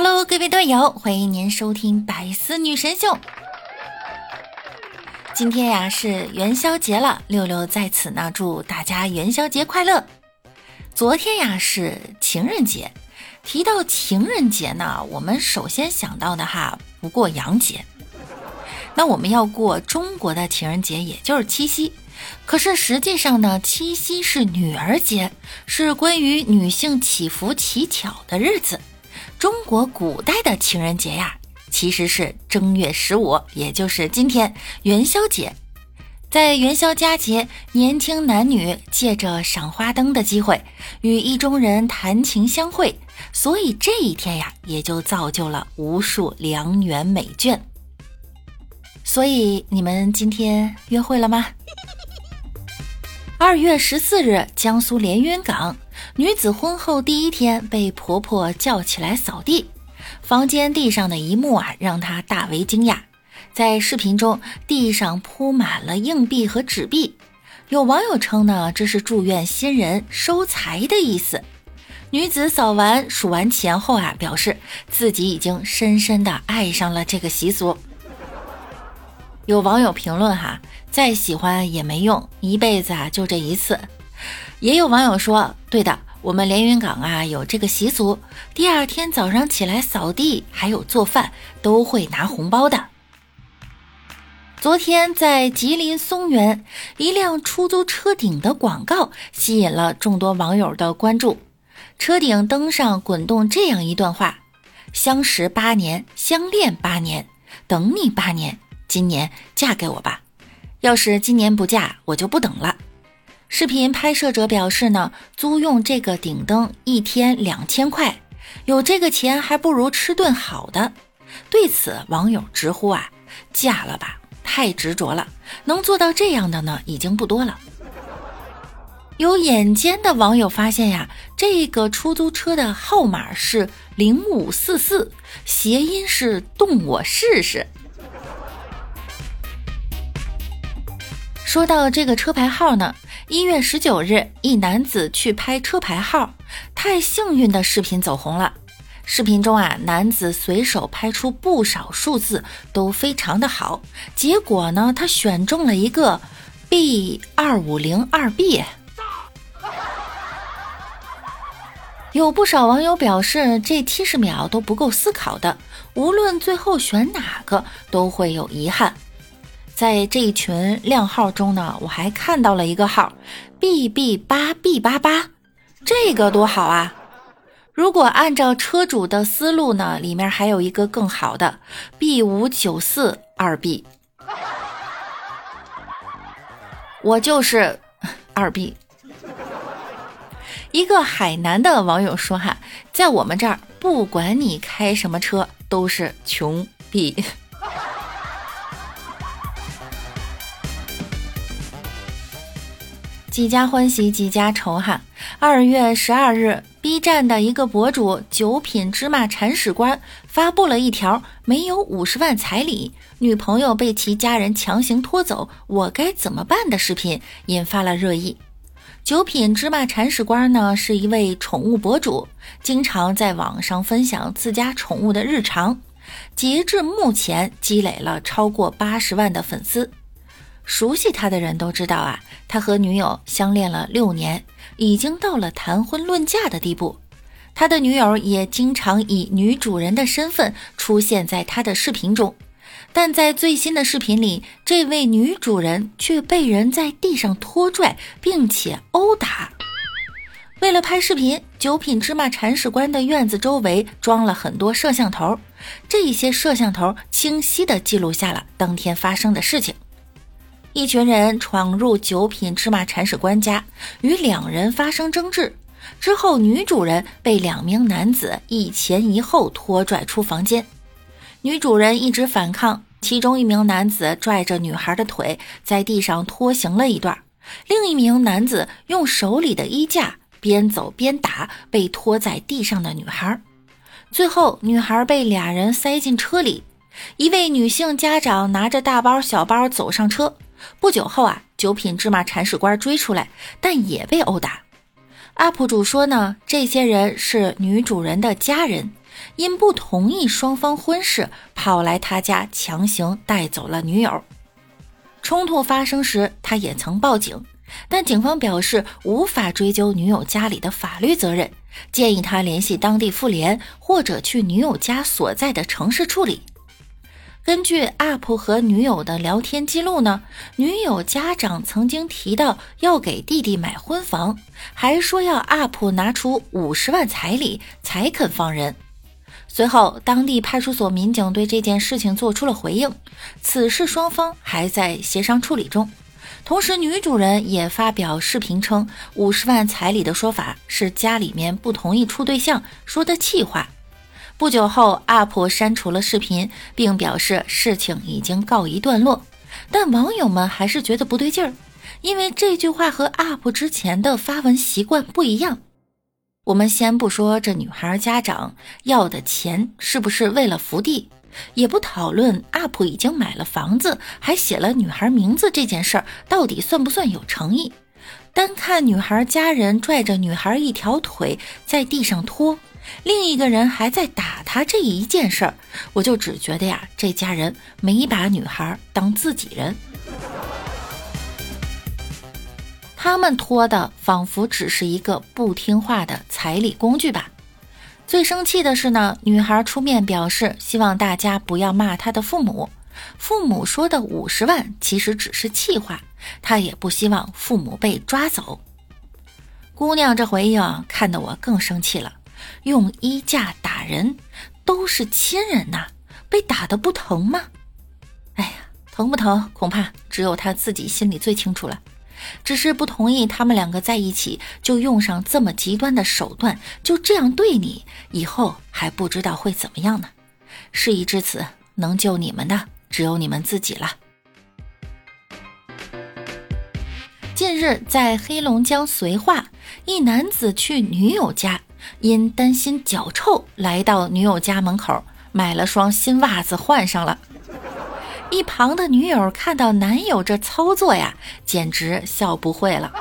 Hello，各位队友，欢迎您收听百思女神秀。今天呀是元宵节了，六六在此呢祝大家元宵节快乐。昨天呀是情人节，提到情人节呢，我们首先想到的哈不过洋节。那我们要过中国的情人节，也就是七夕。可是实际上呢，七夕是女儿节，是关于女性祈福乞巧的日子。中国古代的情人节呀。其实是正月十五，也就是今天元宵节。在元宵佳节，年轻男女借着赏花灯的机会，与意中人谈情相会，所以这一天呀，也就造就了无数良缘美眷。所以你们今天约会了吗？二月十四日，江苏连云港女子婚后第一天被婆婆叫起来扫地。房间地上的一幕啊，让她大为惊讶。在视频中，地上铺满了硬币和纸币。有网友称呢，这是祝愿新人收财的意思。女子扫完、数完钱后啊，表示自己已经深深的爱上了这个习俗。有网友评论哈，再喜欢也没用，一辈子啊就这一次。也有网友说，对的。我们连云港啊有这个习俗，第二天早上起来扫地，还有做饭，都会拿红包的。昨天在吉林松原，一辆出租车顶的广告吸引了众多网友的关注。车顶灯上滚动这样一段话：“相识八年，相恋八年，等你八年，今年嫁给我吧。要是今年不嫁，我就不等了。”视频拍摄者表示呢，租用这个顶灯一天两千块，有这个钱还不如吃顿好的。对此，网友直呼啊，嫁了吧，太执着了，能做到这样的呢，已经不多了。有眼尖的网友发现呀，这个出租车的号码是零五四四，谐音是动我试试。说到这个车牌号呢。一月十九日，一男子去拍车牌号，太幸运的视频走红了。视频中啊，男子随手拍出不少数字，都非常的好。结果呢，他选中了一个 B 二五零二 B。有不少网友表示，这七十秒都不够思考的，无论最后选哪个，都会有遗憾。在这一群靓号中呢，我还看到了一个号，B B 八 B 八八，这个多好啊！如果按照车主的思路呢，里面还有一个更好的 B 五九四二 B，我就是二 B。一个海南的网友说哈，在我们这儿，不管你开什么车，都是穷 B。几家欢喜几家愁哈！二月十二日，B 站的一个博主“九品芝麻铲屎官”发布了一条没有五十万彩礼，女朋友被其家人强行拖走，我该怎么办的视频，引发了热议。九品芝麻铲屎官呢，是一位宠物博主，经常在网上分享自家宠物的日常，截至目前积累了超过八十万的粉丝。熟悉他的人都知道啊，他和女友相恋了六年，已经到了谈婚论嫁的地步。他的女友也经常以女主人的身份出现在他的视频中，但在最新的视频里，这位女主人却被人在地上拖拽，并且殴打。为了拍视频，九品芝麻铲屎官的院子周围装了很多摄像头，这些摄像头清晰地记录下了当天发生的事情。一群人闯入九品芝麻铲屎官家，与两人发生争执。之后，女主人被两名男子一前一后拖拽出房间。女主人一直反抗，其中一名男子拽着女孩的腿，在地上拖行了一段。另一名男子用手里的衣架边走边打被拖在地上的女孩。最后，女孩被俩人塞进车里。一位女性家长拿着大包小包走上车。不久后啊，九品芝麻铲屎官追出来，但也被殴打。UP 主说呢，这些人是女主人的家人，因不同意双方婚事，跑来他家强行带走了女友。冲突发生时，他也曾报警，但警方表示无法追究女友家里的法律责任，建议他联系当地妇联或者去女友家所在的城市处理。根据 UP 和女友的聊天记录呢，女友家长曾经提到要给弟弟买婚房，还说要 UP 拿出五十万彩礼才肯放人。随后，当地派出所民警对这件事情做出了回应，此事双方还在协商处理中。同时，女主人也发表视频称，五十万彩礼的说法是家里面不同意处对象说的气话。不久后，UP 删除了视频，并表示事情已经告一段落。但网友们还是觉得不对劲儿，因为这句话和 UP 之前的发文习惯不一样。我们先不说这女孩家长要的钱是不是为了福地，也不讨论 UP 已经买了房子，还写了女孩名字这件事儿到底算不算有诚意。单看女孩家人拽着女孩一条腿在地上拖。另一个人还在打他这一件事儿，我就只觉得呀，这家人没把女孩当自己人。他们拖的仿佛只是一个不听话的彩礼工具吧。最生气的是呢，女孩出面表示希望大家不要骂她的父母，父母说的五十万其实只是气话，她也不希望父母被抓走。姑娘这回应看得我更生气了。用衣架打人，都是亲人呐，被打的不疼吗？哎呀，疼不疼？恐怕只有他自己心里最清楚了。只是不同意他们两个在一起，就用上这么极端的手段，就这样对你，以后还不知道会怎么样呢。事已至此，能救你们的只有你们自己了。近日，在黑龙江绥化，一男子去女友家。因担心脚臭，来到女友家门口买了双新袜子换上了。一旁的女友看到男友这操作呀，简直笑不会了。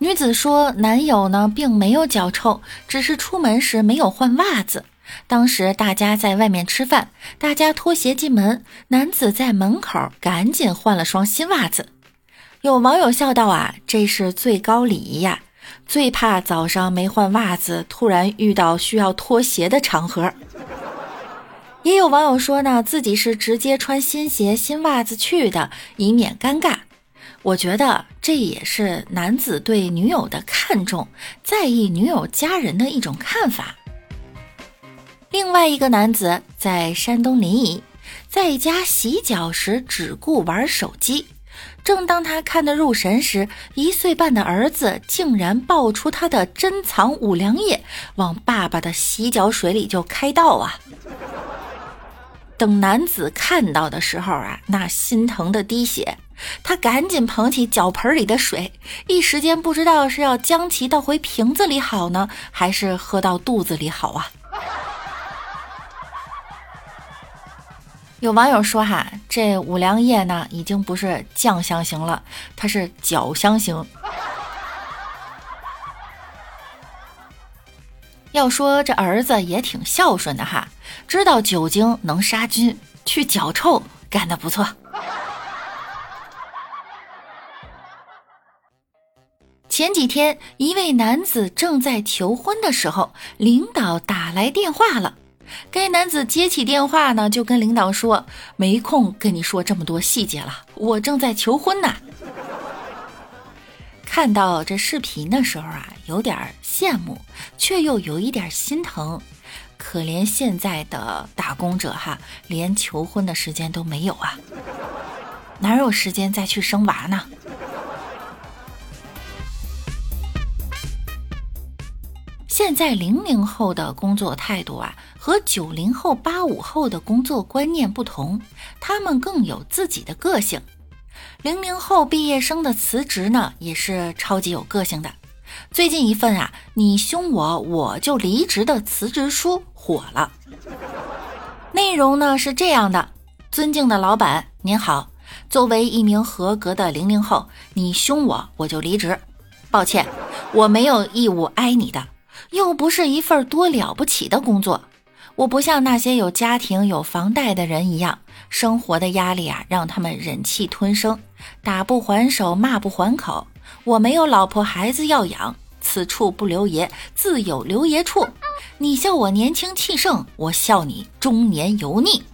女子说，男友呢并没有脚臭，只是出门时没有换袜子。当时大家在外面吃饭，大家脱鞋进门，男子在门口赶紧换了双新袜子。有网友笑道：“啊，这是最高礼仪呀！最怕早上没换袜子，突然遇到需要脱鞋的场合。”也有网友说呢，自己是直接穿新鞋、新袜子去的，以免尴尬。我觉得这也是男子对女友的看重，在意女友家人的一种看法。另外一个男子在山东临沂，在家洗脚时只顾玩手机。正当他看得入神时，一岁半的儿子竟然抱出他的珍藏五粮液，往爸爸的洗脚水里就开倒啊！等男子看到的时候啊，那心疼的滴血，他赶紧捧起脚盆里的水，一时间不知道是要将其倒回瓶子里好呢，还是喝到肚子里好啊！有网友说：“哈，这五粮液呢，已经不是酱香型了，它是脚香型。要说这儿子也挺孝顺的哈，知道酒精能杀菌，去脚臭干得不错。”前几天，一位男子正在求婚的时候，领导打来电话了。该男子接起电话呢，就跟领导说：“没空跟你说这么多细节了，我正在求婚呢。”看到这视频的时候啊，有点羡慕，却又有一点心疼。可怜现在的打工者哈，连求婚的时间都没有啊，哪有时间再去生娃呢？现在零零后的工作态度啊，和九零后、八五后的工作观念不同，他们更有自己的个性。零零后毕业生的辞职呢，也是超级有个性的。最近一份啊，你凶我我就离职的辞职书火了。内容呢是这样的：尊敬的老板您好，作为一名合格的零零后，你凶我我就离职。抱歉，我没有义务挨你的。又不是一份多了不起的工作。我不像那些有家庭、有房贷的人一样，生活的压力啊，让他们忍气吞声，打不还手，骂不还口。我没有老婆孩子要养，此处不留爷，自有留爷处。你笑我年轻气盛，我笑你中年油腻。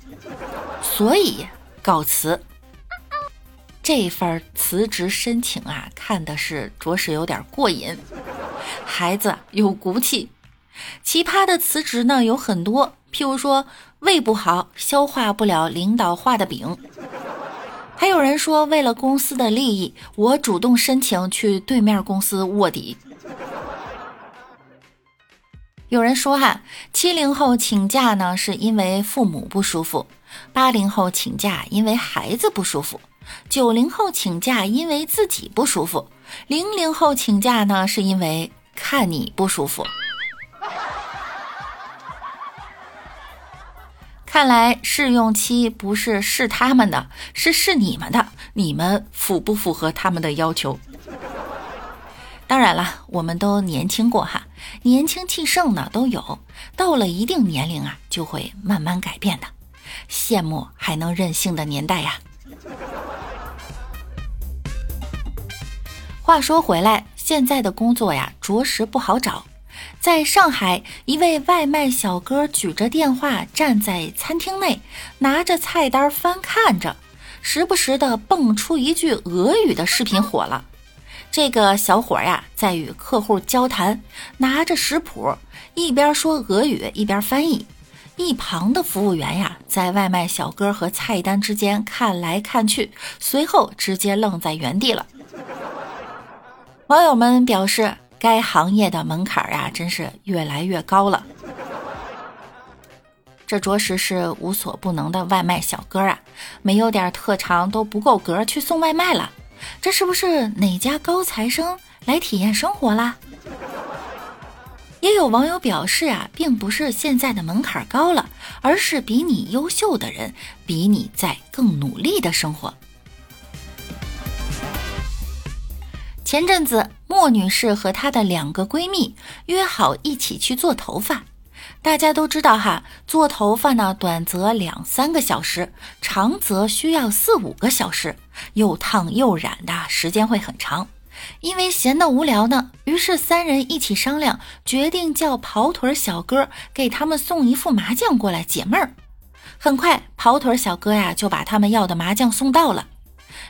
所以告辞。这份辞职申请啊，看的是着实有点过瘾。孩子有骨气。奇葩的辞职呢有很多，譬如说胃不好，消化不了领导画的饼；还有人说为了公司的利益，我主动申请去对面公司卧底。有人说哈，七零后请假呢是因为父母不舒服，八零后请假因为孩子不舒服，九零后请假因为自己不舒服，零零后请假呢是因为看你不舒服。看来试用期不是试他们的，是试你们的。你们符不符合他们的要求？当然了，我们都年轻过哈，年轻气盛呢都有。到了一定年龄啊，就会慢慢改变的。羡慕还能任性的年代呀。话说回来，现在的工作呀，着实不好找。在上海，一位外卖小哥举着电话站在餐厅内，拿着菜单翻看着，时不时的蹦出一句俄语的视频火了。这个小伙呀，在与客户交谈，拿着食谱，一边说俄语一边翻译。一旁的服务员呀，在外卖小哥和菜单之间看来看去，随后直接愣在原地了。网友们表示。该行业的门槛呀，真是越来越高了。这着实是无所不能的外卖小哥啊，没有点特长都不够格去送外卖了。这是不是哪家高材生来体验生活啦？也有网友表示啊，并不是现在的门槛高了，而是比你优秀的人，比你在更努力的生活。前阵子，莫女士和她的两个闺蜜约好一起去做头发。大家都知道哈，做头发呢，短则两三个小时，长则需要四五个小时，又烫又染的时间会很长。因为闲得无聊呢，于是三人一起商量，决定叫跑腿小哥给他们送一副麻将过来解闷儿。很快，跑腿小哥呀就把他们要的麻将送到了。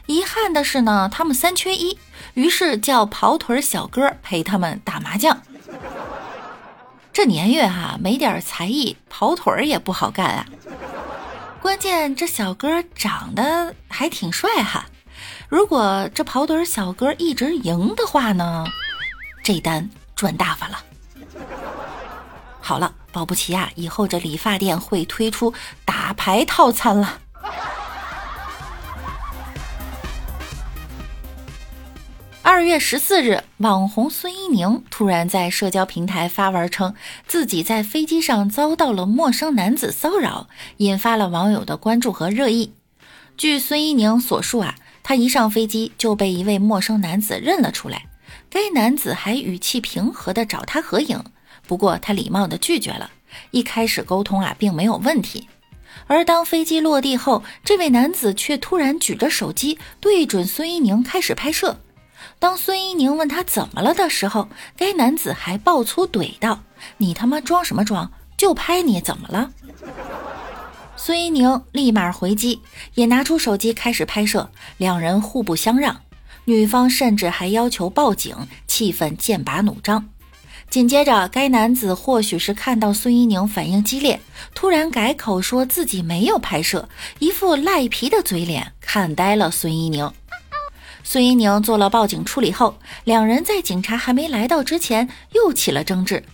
遗憾的是呢，他们三缺一，于是叫跑腿小哥陪他们打麻将。这年月哈，没点才艺，跑腿也不好干啊。关键这小哥长得还挺帅哈，如果这跑腿小哥一直赢的话呢，这单赚大发了。好了，保不齐啊，以后这理发店会推出打牌套餐了。二月十四日，网红孙一宁突然在社交平台发文称，自己在飞机上遭到了陌生男子骚扰，引发了网友的关注和热议。据孙一宁所述啊，他一上飞机就被一位陌生男子认了出来，该男子还语气平和地找他合影，不过他礼貌地拒绝了。一开始沟通啊，并没有问题，而当飞机落地后，这位男子却突然举着手机对准孙一宁开始拍摄。当孙一宁问他怎么了的时候，该男子还爆粗怼道：“你他妈装什么装？就拍你怎么了？”孙一宁立马回击，也拿出手机开始拍摄，两人互不相让，女方甚至还要求报警，气氛剑拔弩张。紧接着，该男子或许是看到孙一宁反应激烈，突然改口说自己没有拍摄，一副赖皮的嘴脸，看呆了孙一宁。孙一宁做了报警处理后，两人在警察还没来到之前又起了争执。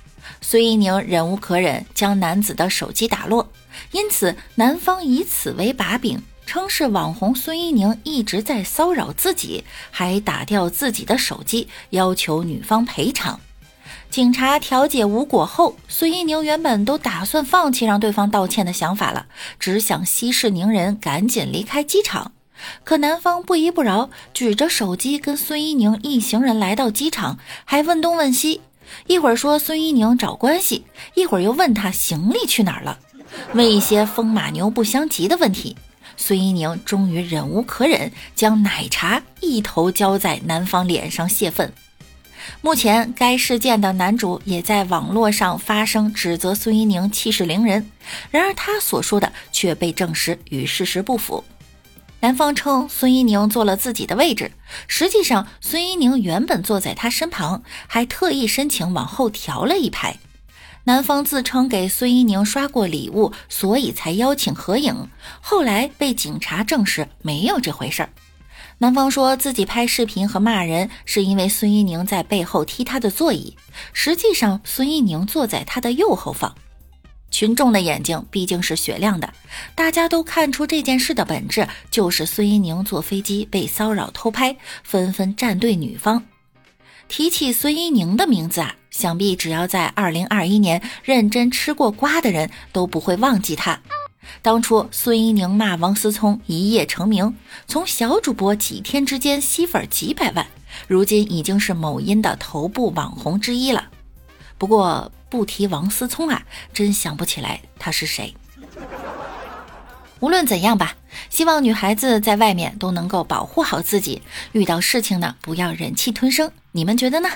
孙一宁忍无可忍，将男子的手机打落，因此男方以此为把柄，称是网红孙一宁一直在骚扰自己，还打掉自己的手机，要求女方赔偿。警察调解无果后，孙一宁原本都打算放弃让对方道歉的想法了，只想息事宁人，赶紧离开机场。可男方不依不饶，举着手机跟孙一宁一行人来到机场，还问东问西。一会儿说孙一宁找关系，一会儿又问他行李去哪儿了，问一些风马牛不相及的问题。孙一宁终于忍无可忍，将奶茶一头浇在男方脸上泄愤。目前，该事件的男主也在网络上发声，指责孙一宁气势凌人。然而，他所说的却被证实与事实不符。男方称孙一宁坐了自己的位置，实际上孙一宁原本坐在他身旁，还特意申请往后调了一排。男方自称给孙一宁刷过礼物，所以才邀请合影。后来被警察证实没有这回事儿。男方说自己拍视频和骂人是因为孙一宁在背后踢他的座椅，实际上孙一宁坐在他的右后方。群众的眼睛毕竟是雪亮的，大家都看出这件事的本质就是孙一宁坐飞机被骚扰偷拍，纷纷站队女方。提起孙一宁的名字啊，想必只要在2021年认真吃过瓜的人都不会忘记他。当初孙一宁骂王思聪一夜成名，从小主播几天之间吸粉几百万，如今已经是某音的头部网红之一了。不过不提王思聪啊，真想不起来他是谁。无论怎样吧，希望女孩子在外面都能够保护好自己，遇到事情呢不要忍气吞声。你们觉得呢？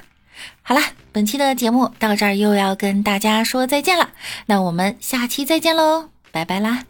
好了，本期的节目到这儿又要跟大家说再见了，那我们下期再见喽，拜拜啦。